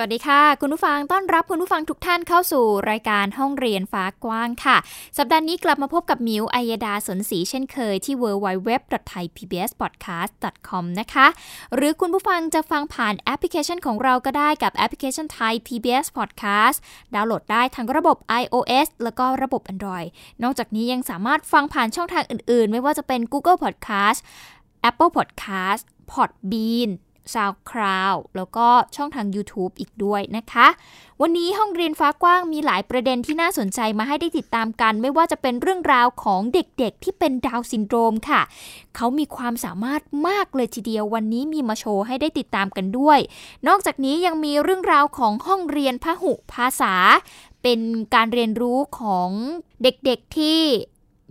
สวัสดีค่ะ คุณผู้ฟังต้อนรับคุณผู้ฟังทุกท่านเข้าสู่รายการห้องเรียนฟ้ากว้างค่ะ สัปดาห์นี้กลับมาพบกับมิวอัยดาสนศรีเช่นเคยที่ www.thaipbspodcast.com นะคะ หรือคุณผู้ฟังจะฟังผ่านแอปพลิเคชันของเราก็ได้กับแอปพลิเคชันไทย PBS Podcast ดาวน์โหลดได้ทั้งระบบ iOS แล้วก็ระบบ Android นอกจากนี้ยังสามารถฟังผ่านช่องทางอื่นๆ ไม่ว่าจะเป็น Google Podcast Apple Podcast Podbean SoundCloud แล้วก็ช่องทาง YouTube อีกด้วยนะคะ วันนี้ห้องเรียนฟ้ากว้างมีหลายประเด็นที่น่าสนใจมาให้ได้ติดตามกัน ไม่ว่าจะเป็นเรื่องราวของเด็กๆที่เป็นดาวน์ซินโดรมค่ะ เขามีความสามารถมากเลยทีเดียววันนี้มีมาโชว์ให้ได้ติดตามกันด้วย นอกจากนี้ยังมีเรื่องราวของห้องเรียนพหุภาษา เป็นการเรียนรู้ของเด็กๆที่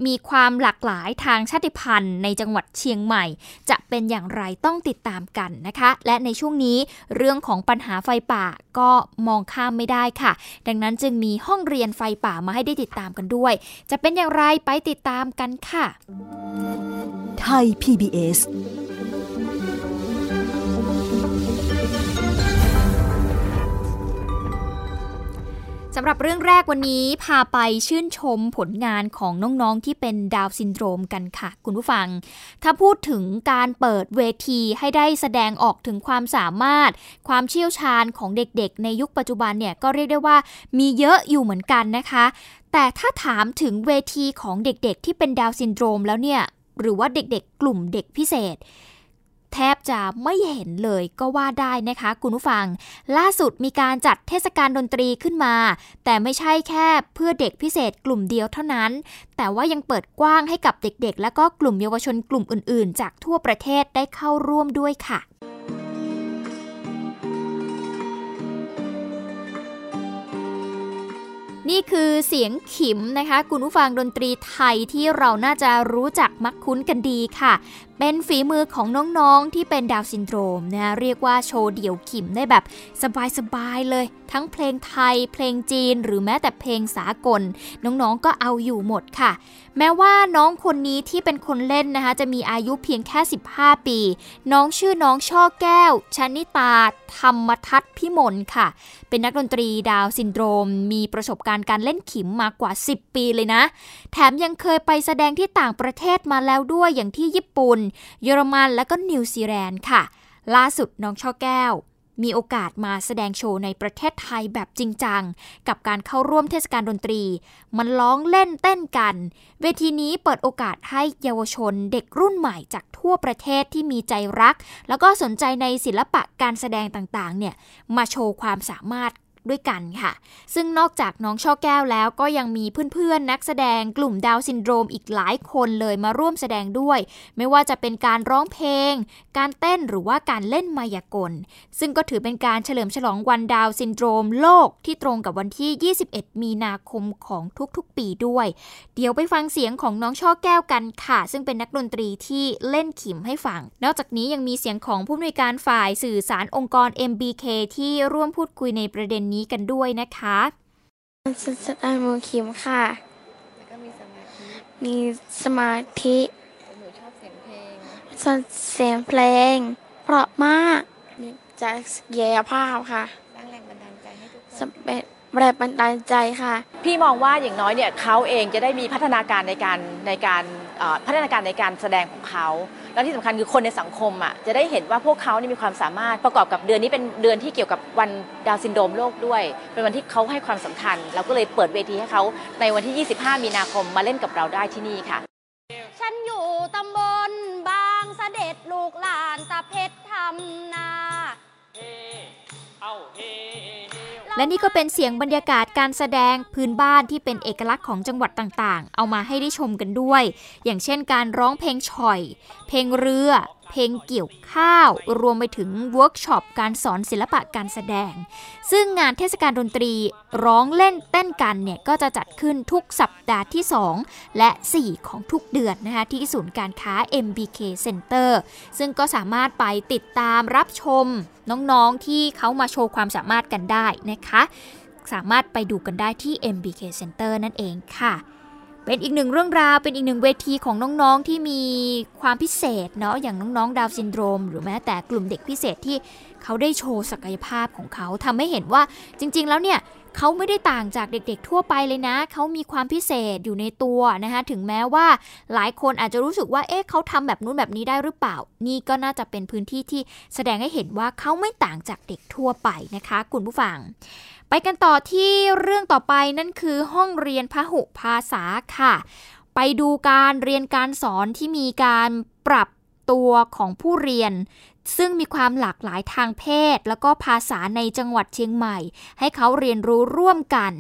มีความหลากหลายทางชาติพันธุ์ในจังหวัดเชียงใหม่ จะเป็นอย่างไรต้องติดตามกันนะคะ และในช่วงนี้เรื่องของปัญหาไฟป่าก็มองข้ามไม่ได้ค่ะ ดังนั้นจึงมีห้องเรียนไฟป่ามาให้ได้ติดตามกันด้วย จะเป็นอย่างไรไปติดตามกันค่ะ ไทย PBS สำหรับเรื่องแรกวันนี้พาไปชื่นชมผลงานของน้องๆที่เป็นดาวซินโดรมกันค่ะ คุณผู้ฟัง ถ้าพูดถึงการเปิดเวทีให้ได้แสดงออกถึงความสามารถ ความเชี่ยวชาญของเด็กๆ ในยุคปัจจุบันเนี่ยก็เรียกได้ว่ามีเยอะอยู่เหมือนกันนะคะ แต่ถ้าถามถึงเวทีของเด็กๆ ที่เป็นดาวซินโดรมแล้วเนี่ยหรือว่าเด็กๆ กลุ่มเด็กพิเศษ แทบจะไม่เห็นเลยก็ว่าได้นะคะคุณผู้ฟัง ล่าสุดมีการจัดเทศกาลดนตรีขึ้นมา แต่ไม่ใช่แค่เพื่อเด็กพิเศษกลุ่มเดียวเท่านั้น แต่ว่ายังเปิดกว้างให้กับเด็กๆ และก็กลุ่มเยาวชนกลุ่มอื่นๆ จากทั่วประเทศได้เข้าร่วมด้วยค่ะนี่คือเสียงขิมนะคะ คุณผู้ฟังดนตรีไทยที่เราน่าจะรู้จักมักคุ้นกันดีค่ะ เป็นฝีมือของน้องๆที่เป็นดาวน์ซินโดรมนะเรียกว่าโชว์เดี่ยวขิมได้แบบสบายๆเลย ทั้งเพลงไทย เพลงจีน หรือแม้แต่เพลงสากล น้องๆก็เอาอยู่หมดค่ะ แม้ว่าน้องคนนี้ที่เป็นคนเล่นนะคะ จะมีอายุเพียงแค่ 15 ปี น้องชื่อน้องช่อแก้วชนิตา ธรรมทัศพิมลค่ะ เป็นนักดนตรีดาวน์ซินโดรม มีประสบการณ์การเล่นขิมมากว่า 10 ปีเลยนะ แถมยังเคยไปแสดงที่ต่างประเทศมาแล้วด้วยอย่างที่ญี่ปุ่นเยอรมันและก็นิวซีแลนด์ค่ะ ล่าสุดน้องช่อแก้ว มีโอกาสมาแสดงโชว์ในประเทศไทยแบบจริงจัง กับการเข้าร่วมเทศกาลดนตรี มันร้องเล่นเต้นกัน เวทีนี้เปิดโอกาสให้เยาวชนเด็กรุ่นใหม่จากทั่วประเทศที่มีใจรัก แล้วก็สนใจในศิลปะการแสดงต่างๆเนี่ยมาโชว์ความสามารถ ด้วยกันค่ะ ซึ่งนอกจากน้องช่อแก้วแล้วก็ยังมีเพื่อนๆ นักแสดงกลุ่มดาวน์ซินโดรมอีกหลายคนเลยมาร่วมแสดงด้วย ไม่ว่าจะเป็นการร้องเพลง การเต้นหรือว่าการเล่นมายากล ซึ่งก็ถือเป็นการเฉลิมฉลองวันดาวน์ซินโดรมโลกที่ตรงกับวันที่ 21 มีนาคมของทุกๆ ปีด้วย เดี๋ยวไปฟังเสียงของน้องช่อแก้วกันค่ะ ซึ่งเป็นนักดนตรีที่เล่นขิมให้ฟัง นอกจากนี้ยังมีเสียงของผู้อำนวยการฝ่ายสื่อสารองค์กร MBK ที่ร่วมพูดคุยในประเด็นนี้กันด้วยนะคะสุดสดมือขิมค่ะ แล้วก็มีสมาธิมีสมาธิหนูชอบเสียงเพลงเสียงเพลง เพราะมากจากเยียภาพค่ะสร้างแรงบันดาลใจให้ทุกคนสำเร็จแรงบันดาลใจค่ะ พี่มองว่าอย่างน้อยเนี่ยเขาเองจะได้มีพัฒนาการในการในการพัฒนาการในการแสดงของเขา แล้วที่สำคัญคือคนในสังคมอะจะได้เห็นว่าพวกเขานี่มีความสามารถประกอบกับเดือนนี้เป็นเดือนที่เกี่ยวกับวันดาวซินโดรมโลกด้วย เป็นวันที่เขาให้ความสำคัญ เราก็เลยเปิดเวทีให้เขาในวันที่ 25 มีนาคมมาเล่นกับเราได้ที่นี่ค่ะ ฉันอยู่ตำบลบางเสด็จลูกหลานตะเพชรทำนา และนี่ก็เป็นเสียงบรรยากาศการแสดงพื้นบ้านที่เป็นเอกลักษณ์ของจังหวัดต่างๆ เอามาให้ได้ชมกันด้วย อย่างเช่นการร้องเพลงฉ่อย เพลงเรือ เพลงเกี่ยวข้าว รวมไปถึงเวิร์กช็อปการสอนศิลปะการแสดง ซึ่งงานเทศกาลดนตรีร้องเล่นเต้นกันเนี่ย ก็จะจัดขึ้นทุกสัปดาห์ที่ 2 และ 4 ของทุกเดือนนะคะ ที่ศูนย์การค้า MBK Center ซึ่งก็สามารถไปติดตามรับชมน้องๆที่เขามาโชว์ความสามารถกันได้นะคะ สามารถไปดูกันได้ที่ MBK Center นั่นเองค่ะ เป็นอีกหนึ่งเรื่องราว เป็นอีกหนึ่งเวทีของน้องๆที่มีความพิเศษเนาะอย่างน้องๆดาวซินโดรม หรือแม้แต่กลุ่มเด็กพิเศษที่เขาได้โชว์ศักยภาพของเขาทำให้เห็นว่าจริง ๆ แล้วเนี่ยเขาไม่ได้ต่างจากเด็กๆ ทั่วไปเลยนะ เขามีความพิเศษอยู่ในตัวนะคะถึงแม้ว่าหลายคนอาจจะรู้สึกว่าเอ๊ะเขาทำแบบนู้นแบบนี้ได้หรือเปล่า นี่ก็น่าจะเป็นพื้นที่ที่แสดงให้เห็นว่าเขาไม่ต่างจากเด็กทั่วไปนะคะ คุณผู้ฟัง ไปกันต่อที่เรื่องต่อไปนั่นคือห้องเรียนพหุภาษาค่ะ ไปดูการเรียนการสอนที่มีการปรับตัวของผู้เรียน ซึ่งมีความหลากหลายทางเพศ แล้วก็ภาษาในจังหวัดเชียงใหม่ ให้เขาเรียนรู้ร่วมกัน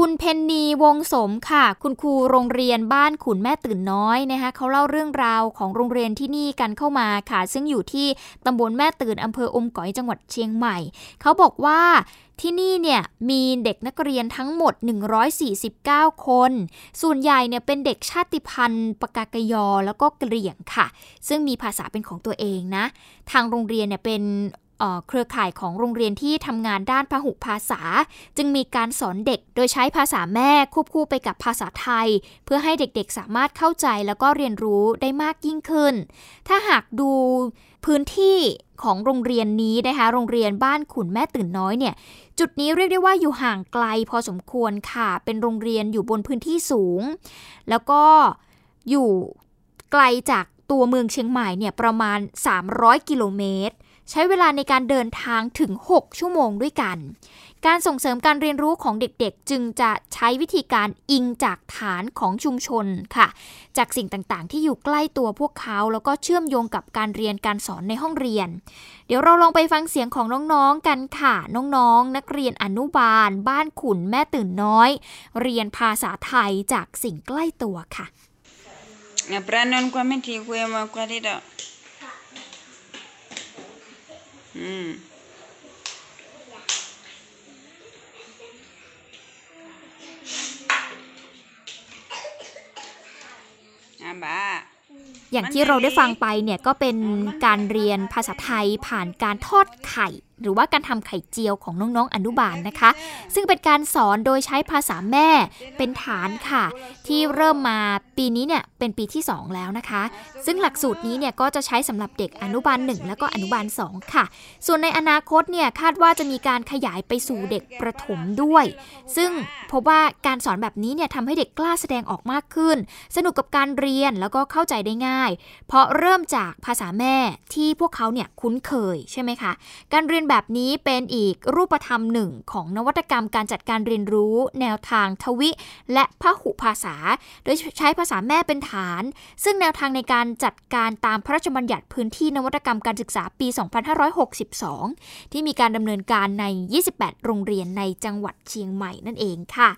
คุณเพนนีวงสมค่ะ คุณครูโรงเรียนบ้านขุนแม่ตื่นน้อยนะคะเขาเล่าเรื่องราวของโรงเรียนที่นี่กันเข้ามาค่ะ ซึ่งอยู่ที่ตำบลแม่ตื่นอำเภออมก๋อยจังหวัดเชียงใหม่ เขาบอกว่าที่นี่เนี่ยมีเด็กนักเรียนทั้งหมด 149 คน ส่วนใหญ่เนี่ยเป็นเด็กชาติพันธุ์ปากากยอแล้วก็กะเหรี่ยงค่ะ ซึ่งมีภาษาเป็นของตัวเองนะ ทางโรงเรียนเนี่ยเป็น เครือข่ายของโรงเรียนที่ทำงานด้านพหุภาษา จึงมีการสอนเด็กโดยใช้ภาษาแม่ควบคู่ไปกับภาษาไทย เพื่อให้เด็กๆสามารถเข้าใจแล้วก็เรียนรู้ได้มากยิ่งขึ้น ถ้าหากดูพื้นที่ของโรงเรียนนี้นะคะโรงเรียนบ้านขุนแม่ตื่นน้อยเนี่ยจุดนี้เรียกได้ว่าอยู่ห่างไกลพอสมควรค่ะ เป็นโรงเรียนอยู่บนพื้นที่สูง แล้วก็อยู่ไกลจากตัวเมืองเชียงใหม่เนี่ยประมาณ 300 กิโลเมตร ใช้เวลาในการเดินทางถึง 6 ชั่วโมงด้วยกัน การส่งเสริมการเรียนรู้ของเด็กๆ จึงจะใช้วิธีการอิงจากฐานของชุมชนค่ะ จากสิ่งต่างๆ ที่อยู่ใกล้ตัวพวกเขา แล้วก็เชื่อมโยงกับการเรียนการสอนในห้องเรียน เดี๋ยวเราลองไปฟังเสียงของน้องๆกันค่ะ น้องๆ นักเรียนอนุบาล บ้านขุนแม่ตื่นน้อย เรียนภาษาไทยจากสิ่งใกล้ตัวค่ะ Aprendon kwa miti kwema อย่างที่เราได้ฟังไปเนี่ยก็เป็นการเรียนภาษาไทยผ่านการทอดไข่หรือว่าการทำไข่เจียวของน้องๆอนุบาลนะคะ ซึ่งเป็นการสอนโดยใช้ภาษาแม่เป็นฐานค่ะ ที่เริ่มมาปีนี้เนี่ยเป็นปีที่ 2 แล้วนะคะ ซึ่งหลักสูตรนี้เนี่ยก็จะใช้สำหรับเด็กอนุบาล 1 แล้วก็อนุบาล 2 ค่ะ ส่วนในอนาคตเนี่ยคาดว่าจะมีการขยายไปสู่เด็กประถมด้วย ซึ่งพบว่าการสอนแบบนี้เนี่ยทำให้เด็กกล้าแสดงออกมากขึ้น สนุกกับการเรียนแล้วก็เข้าใจได้ง่าย เพราะเริ่มจากภาษาแม่ที่พวกเขาเนี่ยคุ้นเคยใช่ไหมคะ การเรียนแบบนี้เป็นอีกรูปธรรมหนึ่งของนวัตกรรมการจัดการเรียนรู้ แนวทางทวิ และพหุภาษา โดยใช้ภาษาแม่เป็นฐาน ซึ่งแนวทางในการจัดการตามพระราชบัญญัติพื้นที่นวัตกรรมการศึกษาปี 2562 ที่มีการดำเนินการใน 28 โรงเรียนในจังหวัดเชียงใหม่นั่นเองค่ะ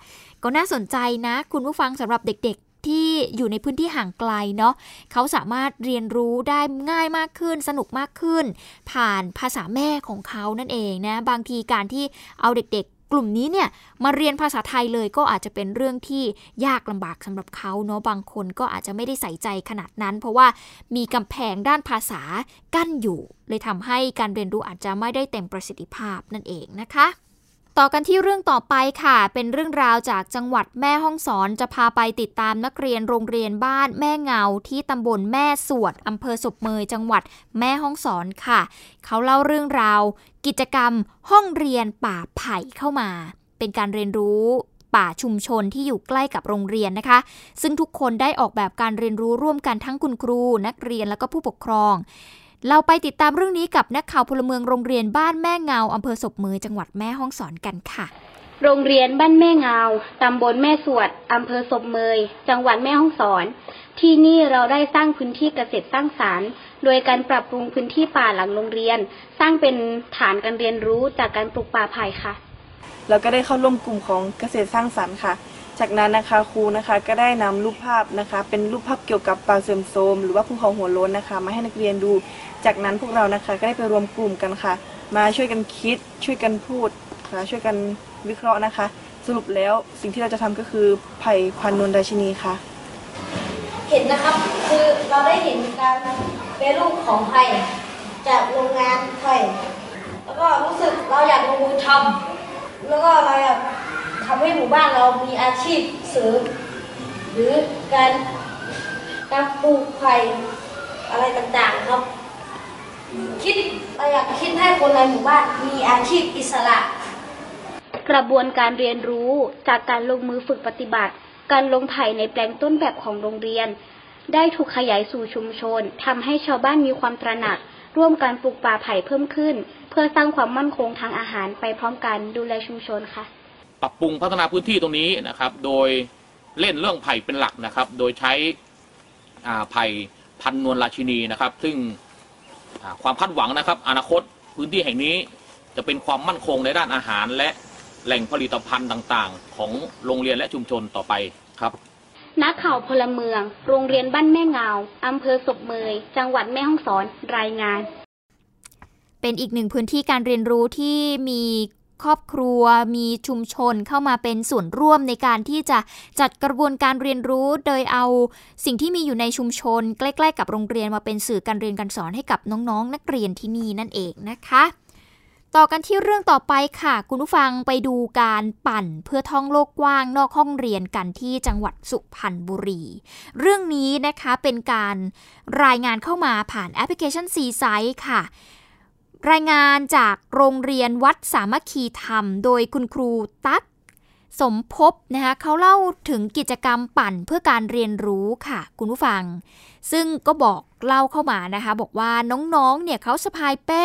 ก็น่าสนใจนะ คุณผู้ฟังสำหรับเด็ก ที่อยู่ในพื้นที่ห่างไกลเนาะเขาสามารถเรียนรู้ได้ง่ายมากขึ้น สนุกมากขึ้น ผ่านภาษาแม่ของเขานั่นเองนะบางทีการที่เอาเด็กๆกลุ่มนี้เนี่ยมาเรียนภาษาไทยเลยก็อาจจะเป็นเรื่องที่ยากลำบากสำหรับเขาเนาะบางคนก็อาจจะไม่ได้ใส่ใจขนาดนั้น เพราะว่ามีกำแพงด้านภาษากั้นอยู่ เลยทำให้การเรียนรู้อาจจะไม่ได้เต็มประสิทธิภาพนั่นเองนะคะ ต่อกันที่เรื่องต่อไปค่ะ เป็นเรื่องราวจากจังหวัดแม่ฮ่องสอนจะพาไปติดตามนักเรียนโรงเรียนบ้านแม่เงาที่ตำบลแม่สวดอำเภอศพเมยจังหวัดแม่ฮ่องสอนค่ะ เขาเล่าเรื่องราว กิจกรรมห้องเรียนป่าไผ่เข้ามา เป็นการเรียนรู้ป่าชุมชนที่อยู่ใกล้กับโรงเรียนนะคะ ซึ่งทุกคนได้ออกแบบการเรียนรู้ร่วมกันทั้งคุณครู นักเรียนแล้วก็ผู้ปกครอง เราไปติดตามเรื่องนี้กับนักข่าวพลเมืองโรงเรียนบ้านแม่เงาอำเภอศพเมยจังหวัดแม่ฮ่องสอนกันค่ะ โรงเรียนบ้านแม่เงา ตำบลแม่สวด อำเภอศพเมย จังหวัดแม่ฮ่องสอน ที่นี่เราได้สร้างพื้นที่เกษตรสร้างสารรค์โดยการปรับปรุงพื้นที่ป่าหลังโรงเรียน สร้างเป็นฐานการเรียนรู้จากการปลูกป่าไผ่ค่ะแล้วก็ได้เข้าร่วมกลุ่มของเกษตรสร้างสรรค์ค่ะจากนั้นนะคะครูนะคะก็ได้นำรูปภาพนะคะ เป็นรูปภาพเกี่ยวกับปลาเสื่อมโทรมหรือว่าภูเขาหัวโล้นนะคะ มาให้นักเรียนดู จากนั้นพวกเรานะคะก็ได้ไปรวมกลุ่มกันค่ะ มาช่วยกันคิด ช่วยกันพูดค่ะช่วยกันวิเคราะห์นะคะ สรุปแล้วสิ่งที่เราจะทำก็คือไผ่พันนวลราชินีค่ะ เห็นนะครับคือเราได้เห็นการเป็นรูปของไผ่จากโรงงานไผ่แล้วก็รู้สึกเราอยากลงมือทำแล้วก็เราอยากทำให้หมู่บ้านเรามีอาชีพเสริมหรือการการปลูกไผ่อะไรต่างๆครับ คิดอยากคิดให้คนในหมู่บ้านมีอาชีพอิสระ กระบวนการเรียนรู้จากการลงมือฝึกปฏิบัติ การลงไผ่ในแปลงต้นแบบของโรงเรียน ได้ถูกขยายสู่ชุมชนทำให้ชาวบ้านมีความตระหนัก ร่วมกันปลูกป่าไผ่เพิ่มขึ้น เพื่อสร้างความมั่นคงทางอาหารไปพร้อมกันดูแลชุมชนค่ะ ปรับปรุงพัฒนาพื้นที่ตรงนี้นะครับ โดยเล่นเรื่องไผ่เป็นหลักนะครับ โดยใช้อ่าไผ่พันนวลราชินีนะครับ ซึ่ง ความคาดหวังนะครับ อนาคตพื้นที่แห่งนี้จะเป็นความมั่นคงในด้านอาหารและแหล่งผลิตภัณฑ์ต่างๆ ของโรงเรียนและชุมชนต่อไปครับ นักข่าวพลเมือง โรงเรียนบ้านแม่เงา อำเภอศพเมย จังหวัดแม่ฮ่องสอน รายงาน เป็นอีกหนึ่งพื้นที่การเรียนรู้ที่มี ครอบครัวมีชุมชนเข้ามาเป็นส่วนร่วมในการที่จะจัดกระบวนการเรียนรู้ โดยเอาสิ่งที่มีอยู่ในชุมชน ใกล้ ๆ กับโรงเรียนมาเป็นสื่อการเรียนการสอนให้กับน้องๆ นักเรียนที่นี่นั่นเองนะคะ ต่อกันที่เรื่องต่อไปค่ะ คุณผู้ฟังไปดูการปั่นเพื่อท่องโลกกว้างนอกห้องเรียนกันที่จังหวัดสุพรรณบุรี เรื่องนี้นะคะเป็นการรายงานเข้ามาผ่านแอปพลิเคชันซีไซต์ค่ะ รายงานจากโรงเรียนวัดสามัคคีธรรม โดยคุณครูตั๊ก สมภพนะคะเขาเล่าถึงกิจกรรมปั่นเพื่อการเรียนรู้ค่ะ คุณผู้ฟัง ซึ่งก็บอกเล่าเข้ามานะคะ บอกว่าน้องๆ เนี่ยเขาสะพายเป้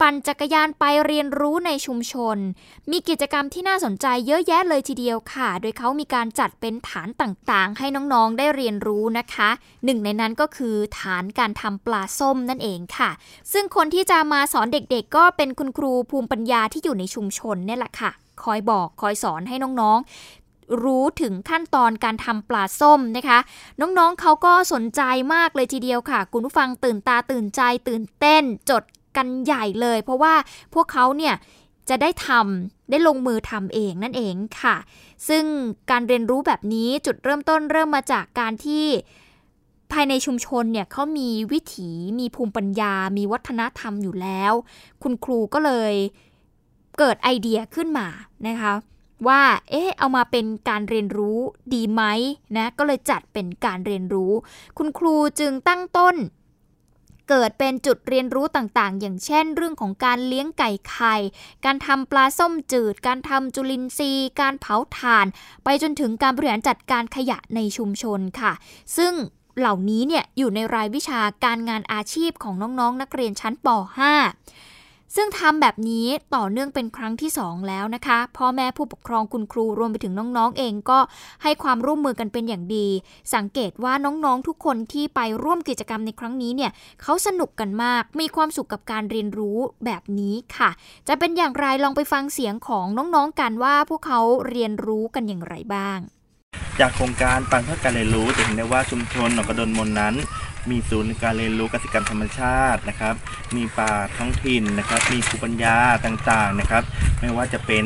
ปั่นจักรยานไปเรียนรู้ในชุมชน มีกิจกรรมที่น่าสนใจเยอะแยะเลยทีเดียวค่ะ โดยเขามีการจัดเป็นฐานต่างๆ ให้น้องๆ ได้เรียนรู้นะคะ หนึ่งในนั้นก็คือฐานการทำปลาส้มนั่นเองค่ะ ซึ่งคนที่จะมาสอนเด็กๆ ก็เป็นคุณครูภูมิปัญญาที่อยู่ในชุมชนเนี่ยแหละค่ะ คอยบอกคอยสอนให้น้องๆ รู้ถึงขั้นตอนการทำปลาส้มนะคะ น้องๆเขาก็สนใจมากเลยทีเดียวค่ะ คุณผู้ฟังตื่นตาตื่นใจตื่นเต้นจดกันใหญ่เลย เพราะว่าพวกเขาเนี่ยจะได้ทำได้ลงมือทำเองนั่นเองค่ะ ซึ่งการเรียนรู้แบบนี้จุดเริ่มต้นเริ่มมาจากการที่ภายในชุมชนเนี่ยเขามีวิถีมีภูมิปัญญา มีวัฒนธรรมอยู่แล้ว คุณครูก็เลย เกิดไอเดียขึ้นมานะคะว่า เอ๊ะ เอามาเป็นการเรียนรู้ดีไหมนะ ก็เลยจัดเป็นการเรียนรู้ คุณครูจึงตั้งต้น เกิดเป็นจุดเรียนรู้ต่างๆ อย่างเช่น เรื่องของการเลี้ยงไก่ไข่ การทำปลาส้มจืด การทำจุลินทรีย์ การเผาถ่าน ไปจนถึงการบริหารจัดการขยะในชุมชนค่ะ ซึ่งเหล่านี้เนี่ยอยู่ในรายวิชาการงานอาชีพของน้องๆนนักเรียนชั้นป .5 ซึ่งทำแบบนี้ต่อเนื่องเป็นครั้งที่ 2 แล้วนะคะ พ่อแม่ผู้ปกครองคุณครูรวมไปถึงน้องๆเองก็ให้ความร่วมมือกันเป็นอย่างดี สังเกตว่าน้องๆทุกคนที่ไปร่วมกิจกรรมในครั้งนี้เนี่ยเขาสนุกกันมาก มีความสุขกับการเรียนรู้แบบนี้ค่ะ จะเป็นอย่างไรลองไปฟังเสียงของน้องๆกันว่าพวกเขาเรียนรู้กันอย่างไรบ้าง จากโครงการปันเพื่อการเรียนรู้จะเห็นได้ว่าชุมชนหนองกระดนมนนั้น มีศูนย์การเรียนรู้กสิกรรมธรรมชาตินะครับ มีป่าท้องถิ่นนะครับ มีภูมิปัญญาต่างๆนะครับ ไม่ว่าจะเป็น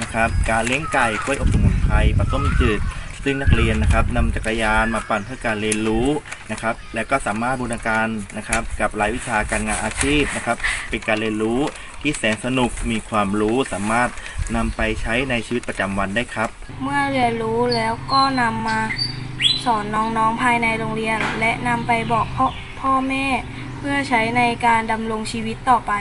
นะครับการเลี้ยงไก่กล้วยอบสมุนไพรปลาต้มจืดซึ่งนักเรียนนะครับนำจักรยานมาปั่นเพื่อการเรียนรู้นะครับ และก็สามารถบูรณาการนะครับ กับรายวิชาการงานอาชีพนะครับ เป็นการเรียนรู้ที่แสนสนุกมีความรู้สามารถ นำไปใช้ในชีวิตประจำวันได้ครับ เมื่อเรียนรู้แล้วก็นำมาสอนน้องๆภายในโรงเรียน และนำไปบอกพ่อพ่อแม่ เพื่อใช้ในการดำรงชีวิตต่อไป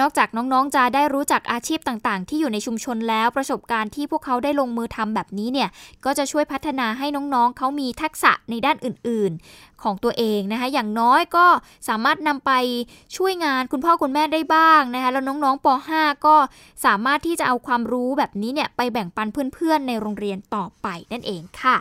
นอกจากน้องๆจะได้รู้จักอาชีพต่างๆ ที่อยู่ในชุมชนแล้วประสบการณ์ที่พวกเขาได้ลงมือทำแบบนี้เนี่ยก็จะช่วยพัฒนาให้น้องๆเขามีทักษะในด้านอื่น ๆ ของตัวเองนะคะอย่างน้อยก็สามารถนำไปช่วยงานคุณพ่อคุณแม่ได้บ้างนะคะแล้วน้องๆป .5 ก็สามารถที่จะเอาความรู้แบบนี้เนี่ยไปแบ่งปันเพื่อนๆ ในโรงเรียนต่อไปนั่นเองค่ะ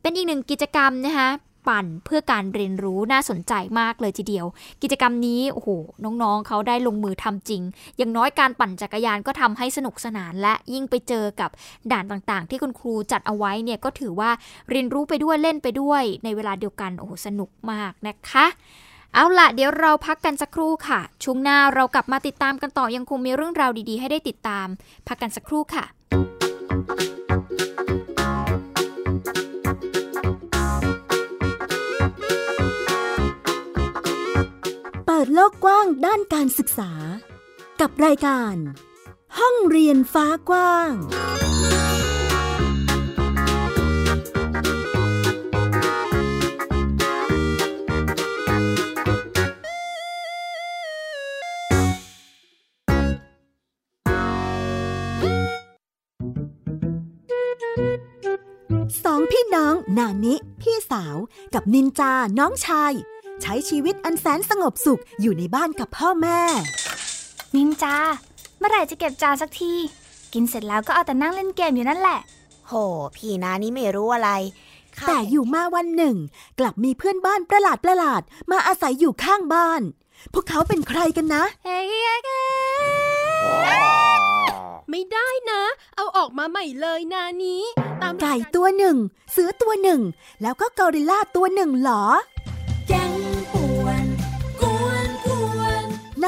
เป็นอีกหนึ่งกิจกรรมนะคะ ปั่นเพื่อการเรียนรู้น่าสนใจมากเลยทีเดียว กิจกรรมนี้โอ้โหน้องๆเขาได้ลงมือทำจริง อย่างน้อยการปั่นจักรยานก็ทำให้สนุกสนาน และยิ่งไปเจอกับด่านต่างๆ ที่คุณครูจัดเอาไว้เนี่ยก็ถือว่าเรียนรู้ไปด้วยเล่นไปด้วย ในเวลาเดียวกันโอ้โหสนุกมากนะคะเอาละเดี๋ยวเราพักกันสักครู่ค่ะ ช่วงหน้าเรากลับมาติดตามกันต่อยังคงมีเรื่องราวดีๆ ให้ได้ติดตาม พักกันสักครู่ค่ะ ปิดโลกกว้างด้านการศึกษา กับรายการ ห้องเรียนฟ้ากว้าง สองพี่น้องนานิ พี่สาวกับนินจาน้องชาย ใช้ชีวิตอันแสนสงบสุขอยู่ในบ้านกับพ่อแม่ นินจา เมื่อไหร่จะเก็บจานสักที กินเสร็จแล้วก็เอาแต่นั่งเล่นเกมอยู่นั่นแหละ โห พี่นานี่ไม่รู้อะไร แต่อยู่มาวันหนึ่ง กลับมีเพื่อนบ้านประหลาดประหลาดๆมาอาศัยอยู่ข้างบ้าน พวกเขาเป็นใครกันนะ ไม่ได้นะ เอาออกมาใหม่เลยนานี้ ตามไก่ตัวหนึ่ง เสือตัวหนึ่ง แล้วก็กอริลลาตัวหนึ่งเหรอ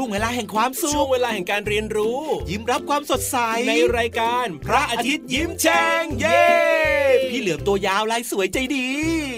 ช่วงเวลาแห่งความสุขช่วงเวลาแห่งการเรียนรู้ ยิ้มรับความสดใส ในรายการ พระอาทิตย์ยิ้มแฉ่งเย้ พี่เหลือมตัวยาวลายสวยใจดีพี่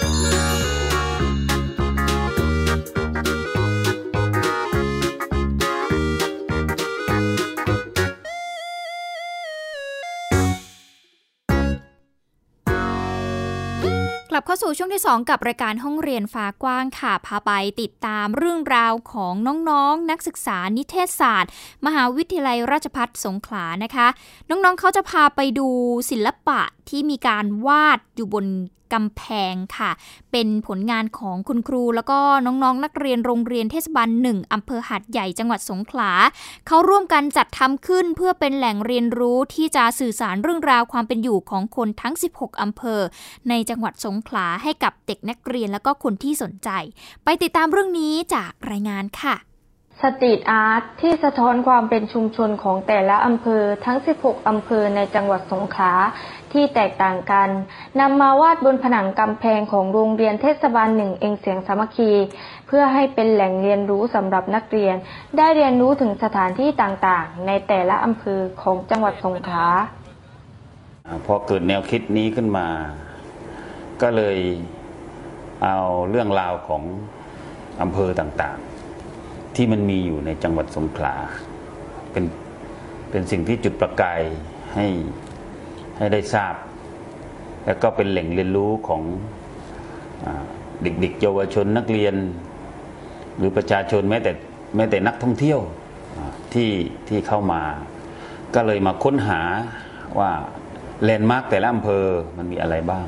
ลับเข้าสู่ช่วงที่ 2 กับรายการห้องเรียนฟ้ากว้างค่ะพาไปติดตามเรื่องราวของน้องๆนนักศึกษานิเทศศาสตร์ มหาวิทยาลัยราชพัฒสงขลานะคะ น้องๆเขาจะพาไปดูศิลปะที่มีการวาดอยู่บน กำแพงค่ะ เป็นผลงานของคุณครู แล้วก็น้องๆนนักเรียนโรงเรียนเทศบาลหนึ่งอำเภอหาดใหญ่จังหวัดสงขลาเขาร่วมกันจัดทำขึ้นเพื่อเป็นแหล่งเรียนรู้ที่จะสื่อสารเรื่องราวความเป็นอยู่ของคนทั้ง 16 อำเภอ ในจังหวัดสงขลาให้กับเด็กนักเรียนแล้วก็คนที่สนใจ ไปติดตามเรื่องนี้จากรายงานค่ะสตรีทอาร์ตที่สะท้อนความเป็นชุมชนของแต่ละอำเภอทั้ง 16 อำเภอในจังหวัดสงขลา ที่แตกต่างกันนำมาวาดบนผนังกำแพงของโรงเรียนเทศบาลหนึ่งเองเสียงสามัคคี เพื่อให้เป็นแหล่งเรียนรู้สำหรับนักเรียน ได้เรียนรู้ถึงสถานที่ต่างๆ ในแต่ละอำเภอของจังหวัดสงขลาพอเกิดแนวคิดนี้ขึ้นมา ก็เลยเอาเรื่องราวของอำเภอต่างๆ ที่มันมีอยู่ในจังหวัดสงขลาเป็นเป็นสิ่งที่จุดประกายให้ ให้ได้ทราบ แล้วก็เป็นแหล่งเรียนรู้ของอเด็กๆเยาวชนนักเรียน หรือประชาชนแม้แต่แม้แต่นักท่องเที่ยวที่ที่เข้ามา ก็เลยมาค้นหาว่าแลนด์มาร์กแต่ละอำเภอมันมีอะไรบ้าง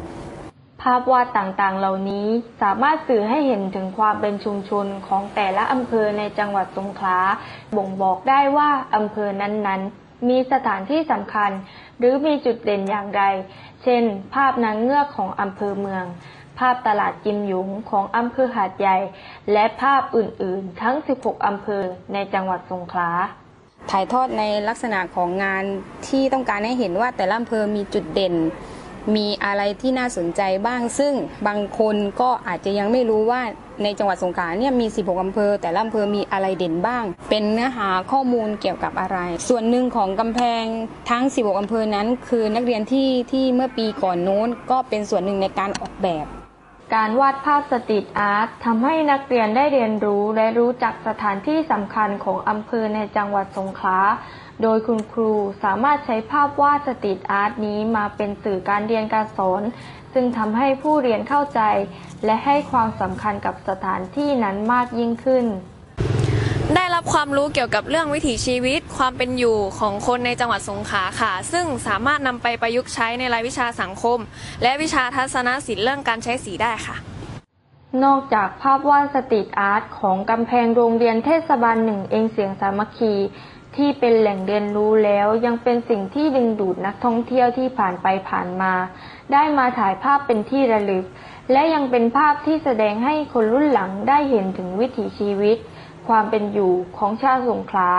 ภาพวาดต่างๆ เหล่านี้สามารถสื่อให้เห็นถึงความเป็นชุมชนของแต่ละอำเภอในจังหวัดสงขลาบ่งบอกได้ว่าอำเภอนั้นๆ มีสถานที่สำคัญ หรือมีจุดเด่นอย่างไร เช่น ภาพนางเงือกของอำเภอเมือง ภาพตลาดกิมหยุงของอำเภอหาดใหญ่ และภาพอื่น ๆ ทั้ง 16 อำเภอในจังหวัดสงขลาถ่ายทอดในลักษณะของงานที่ต้องการให้เห็นว่าแต่ละอำเภอมีจุดเด่น มีอะไรที่น่าสนใจบ้าง ซึ่งบางคนก็อาจจะยังไม่รู้ว่าในจังหวัดสงขลาเนี่ยมี 16 อำเภอ แต่ละอำเภอมีอะไรเด่นบ้าง เป็นเนื้อหาข้อมูลเกี่ยวกับอะไร ส่วนหนึ่งของกำแพงทั้ง 16 อำเภอนั้น คือนักเรียนที่ที่เมื่อปีก่อนโน้น ก็เป็นส่วนหนึ่งในการออกแบบ การวาดภาพสตรีทอาร์ตทำให้นักเรียนได้เรียนรู้และรู้จักสถานที่สำคัญของอำเภอในจังหวัดสงขลา โดยคุณครูสามารถใช้ภาพวาดสตรีทอาร์ตนี้มาเป็นสื่อการเรียนการสอน ซึ่งทำให้ผู้เรียนเข้าใจ และให้ความสำคัญกับสถานที่นั้นมากยิ่งขึ้น ได้รับความรู้เกี่ยวกับเรื่องวิถีชีวิต ความเป็นอยู่ของคนในจังหวัดสงขลาค่ะ ซึ่งสามารถนำไปประยุกต์ใช้ในรายวิชาสังคม และวิชาทัศนศิลป์เรื่องการใช้สีได้ค่ะนอกจากภาพวาดสตรีทอาร์ตของกำแพงโรงเรียนเทศบาลหนึ่งเอ็งเสียงสามัคคี ที่เป็นแหล่งเรียนรู้แล้วยังเป็นสิ่งที่ดึงดูดนักท่องเที่ยวที่ผ่านไปผ่านมา ได้มาถ่ายภาพเป็นที่ระลึก และยังเป็นภาพที่แสดงให้คนรุ่นหลังได้เห็นถึงวิถีชีวิต ความเป็นอยู่ของชาวสงขลา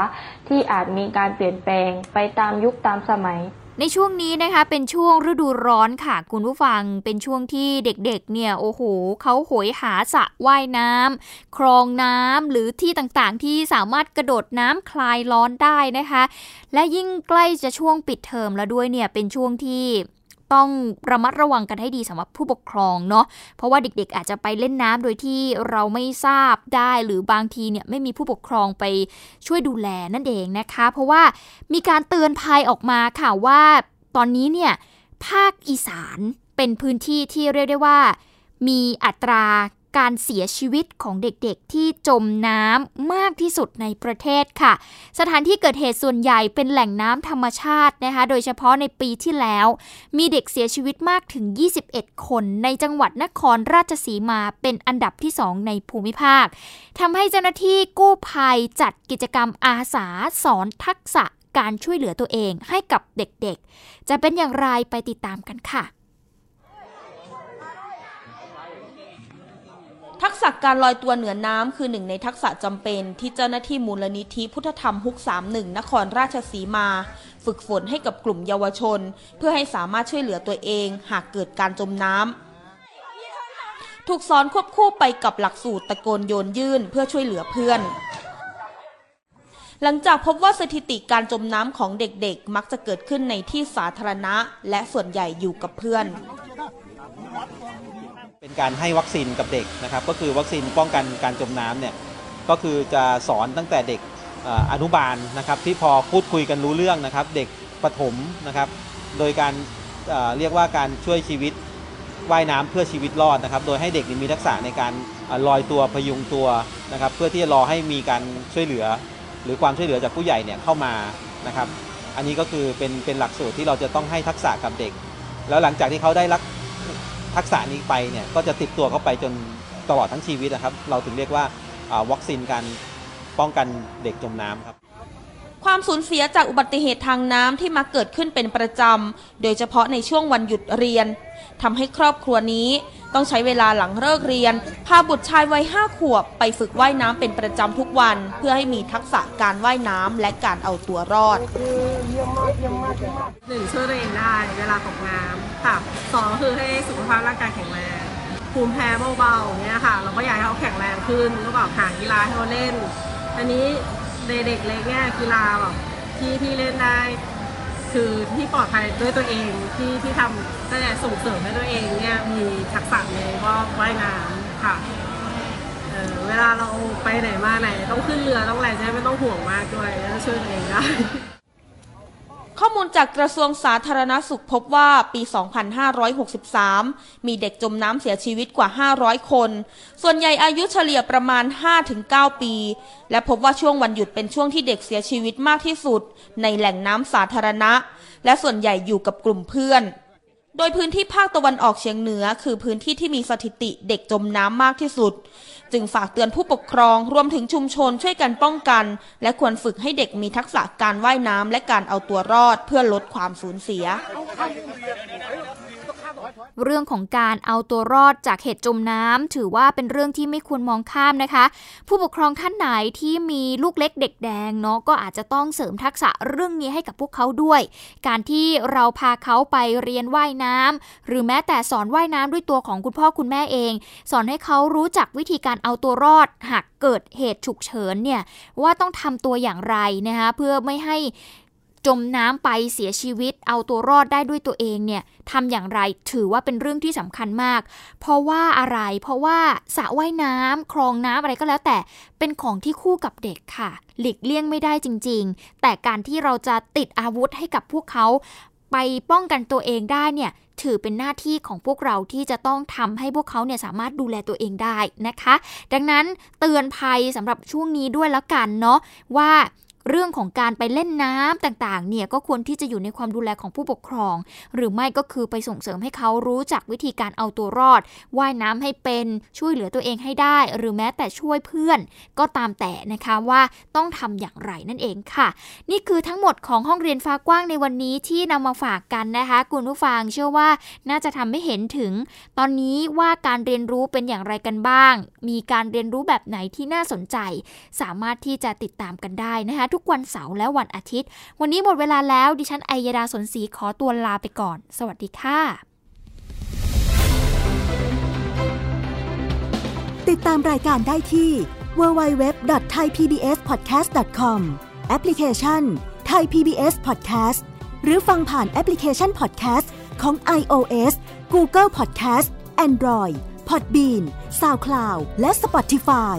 ที่อาจมีการเปลี่ยนแปลงไปตามยุคตามสมัย ในช่วงนี้นะคะเป็นช่วงฤดูร้อนค่ะคุณผู้ฟังเป็นช่วงที่เด็กๆเนี่ยโอ้โหเขาโหยหาสระว่ายน้ำคลองน้ำหรือที่ต่างๆ ที่สามารถกระโดดน้ำคลายร้อนได้นะคะ และยิ่งใกล้จะช่วงปิดเทอมแล้วด้วยเนี่ยเป็นช่วงที่ ต้องระมัดระวังกันให้ดีสำหรับผู้ปกครองเนาะเพราะว่าเด็กๆ อาจจะไปเล่นน้ำโดยที่เราไม่ทราบได้ หรือบางทีเนี่ยไม่มีผู้ปกครองไปช่วยดูแลนั่นเองนะคะ เพราะว่ามีการเตือนภัยออกมาค่ะว่าตอนนี้เนี่ยภาคอีสานเป็นพื้นที่ที่เรียกได้ว่า มีอัตรา การเสียชีวิตของเด็กๆ ที่จมน้ำมากที่สุดในประเทศค่ะ สถานที่เกิดเหตุส่วนใหญ่เป็นแหล่งน้ำธรรมชาตินะคะ โดยเฉพาะในปีที่แล้ว มีเด็กเสียชีวิตมากถึง 21 คน ในจังหวัดนครราชสีมาเป็นอันดับที่ 2 ในภูมิภาคทำให้เจ้าหน้าที่กู้ภัยจัดกิจกรรมอาสาสอนทักษะการช่วยเหลือตัวเองให้กับเด็กๆ จะเป็นอย่างไรไปติดตามกันค่ะ ทักษะการลอยตัวเหนือน้ำคือหนึ่งในทักษะจำเป็นที่เจ้าหน้าที่มูลนิธิพุทธธรรมฮุก 31 นครราชสีมา ฝึกฝนให้กับกลุ่มเยาวชน เพื่อให้สามารถช่วยเหลือตัวเอง หากเกิดการจมน้ำถูกสอนควบคู่ไปกับหลักสูตรตะโกนโยนยื่นเพื่อช่วยเหลือเพื่อน หลังจากพบว่าสถิติการจมน้ำของเด็กๆ มักจะเกิดขึ้นในที่สาธารณะ และส่วนใหญ่อยู่กับเพื่อน เป็นการให้วัคซีนกับเด็กนะครับ ก็คือวัคซีนป้องกันการจมน้ำเนี่ยก็คือจะสอนตั้งแต่เด็กอนุบาลนะครับ ที่พอพูดคุยกันรู้เรื่องนะครับ เด็กประถมนะครับ โดยการเรียกว่าการช่วยชีวิตว่ายน้ำเพื่อชีวิตรอดนะครับ โดยให้เด็กมีทักษะในการลอยตัวพยุงตัวนะครับ เพื่อที่จะรอให้มีการช่วยเหลือ หรือความช่วยเหลือจากผู้ใหญ่เนี่ยเข้ามานะครับ อันนี้ก็คือเป็นเป็นหลักสูตรที่เราจะต้องให้ทักษะกับเด็ก แล้วหลังจากที่เขาได้รับ ทักษะนี้ไปเนี่ยก็จะติดตัวเข้าไปจนตลอดทั้งชีวิตนะครับ เราถึงเรียกว่าวัคซีนการป้องกันเด็กจมน้ำครับ ความสูญเสียจากอุบัติเหตุทางน้ำที่มักเกิดขึ้นเป็นประจำ โดยเฉพาะในช่วงวันหยุดเรียนทำให้ครอบครัวนี้ต้องใช้เวลาหลังเลิกเรียน พาบุตรชายวัยห้าขวบ ไปฝึกว่ายน้ำเป็นประจำทุกวัน เพื่อให้มีทักษะการว่ายน้ำและการเอาตัวรอดหนึ่งช่วยตัวเองได้เวลาตกน้ำค่ะสองคือให้สุขภาพร่างกายแข็งแรงภูมิแพ้เบาๆเนี่ยค่ะ เราก็อยากให้เขาแข็งแรงขึ้นก็แบบหากีฬาให้เขาเล่น อันนี้ เด็กๆเล็กเนี่ยกีฬาแบบที่ที่เล่นได้ คือที่ปลอดภัยด้วยตัวเองที่ที่ทำตั้งแต่ส่งเสริมให้ตัวเองเนี่ยมีทักษะเลยว่าว่ายน้ำค่ะเเวลาเราไปไหนมาไหน ต้องขึ้นเรือต้องอะไรใช่ไม่ต้องห่วงมากด้วยแล้วช่วยตัวเองได้ ข้อมูลจากกระทรวงสาธารณสุขพบว่าปี 2563 มีเด็กจมน้ำเสียชีวิตกว่า 500 คน ส่วนใหญ่อายุเฉลี่ยประมาณ 5-9 ปี และพบว่าช่วงวันหยุดเป็นช่วงที่เด็กเสียชีวิตมากที่สุด ในแหล่งน้ำสาธารณะ และส่วนใหญ่อยู่กับกลุ่มเพื่อน โดยพื้นที่ภาคตะวันออกเฉียงเหนือ คือพื้นที่ที่มีสถิติเด็กจมน้ำมากที่สุดจึงฝากเตือนผู้ปกครองรวมถึงชุมชนช่วยกันป้องกัน และควรฝึกให้เด็กมีทักษะการว่ายน้ำและการเอาตัวรอดเพื่อลดความสูญเสีย เรื่องของการเอาตัวรอดจากเหตุจมน้ำถือว่าเป็นเรื่องที่ไม่ควรมองข้ามนะคะ ผู้ปกครองท่านไหนที่มีลูกเล็กเด็กแดงเนาะก็อาจจะต้องเสริมทักษะเรื่องนี้ให้กับพวกเขาด้วย การที่เราพาเขาไปเรียนว่ายน้ำหรือแม้แต่สอนว่ายน้ำด้วยตัวของคุณพ่อคุณแม่เอง สอนให้เขารู้จักวิธีการเอาตัวรอด หากเกิดเหตุฉุกเฉินเนี่ยว่าต้องทำตัวอย่างไรนะคะเพื่อไม่ให้ จมน้ำไปเสียชีวิต เอาตัวรอดได้ด้วยตัวเองเนี่ยทำอย่างไรถือว่าเป็นเรื่องที่สำคัญมาก เพราะว่าอะไรเพราะว่าสระว่ายน้ำคลองน้ำอะไรก็แล้ว แต่เป็นของที่คู่กับเด็กค่ะ หลีกเลี่ยงไม่ได้จริง ๆ แต่การที่เราจะติดอาวุธให้กับพวกเขา ไปป้องกันตัวเองได้เนี่ยถือเป็นหน้าที่ของพวกเราที่จะต้องทำให้พวกเขาเนี่ยสามารถดูแลตัวเองได้นะคะ ดังนั้นเตือนภัยสำหรับช่วงนี้ด้วยแล้วกันเนาะว่า เรื่องของการไปเล่นน้ำต่างๆ เนี่ยก็ควรที่จะอยู่ในความดูแลของผู้ปกครอง หรือไม่ก็คือไปส่งเสริมให้เขารู้จักวิธีการเอาตัวรอด ว่ายน้ำให้เป็นช่วยเหลือตัวเองให้ได้ หรือแม้แต่ช่วยเพื่อน ก็ตามแต่นะคะว่าต้องทำอย่างไรนั่นเองค่ะ นี่คือทั้งหมดของห้องเรียนฟ้ากว้างในวันนี้ที่นำมาฝากกันนะคะคุณผู้ฟังเชื่อว่าน่าจะทำให้เห็นถึง ตอนนี้ว่าการเรียนรู้เป็นอย่างไรกันบ้าง มีการเรียนรู้แบบไหนที่น่าสนใจ สามารถที่จะติดตามกันได้นะคะทุกวันเสาร์และวันอาทิตย์ วันนี้หมดเวลาแล้วดิฉันไอยดาสนศรีขอตัวลาไปก่อน สวัสดีค่ะ ติดตามรายการได้ที่ www.thaipbspodcast.com แอปพลิเคชัน Thai PBS Podcast หรือฟังผ่านแอปพลิเคชัน Podcast ของ iOS Google Podcast Android Podbean SoundCloud และ Spotify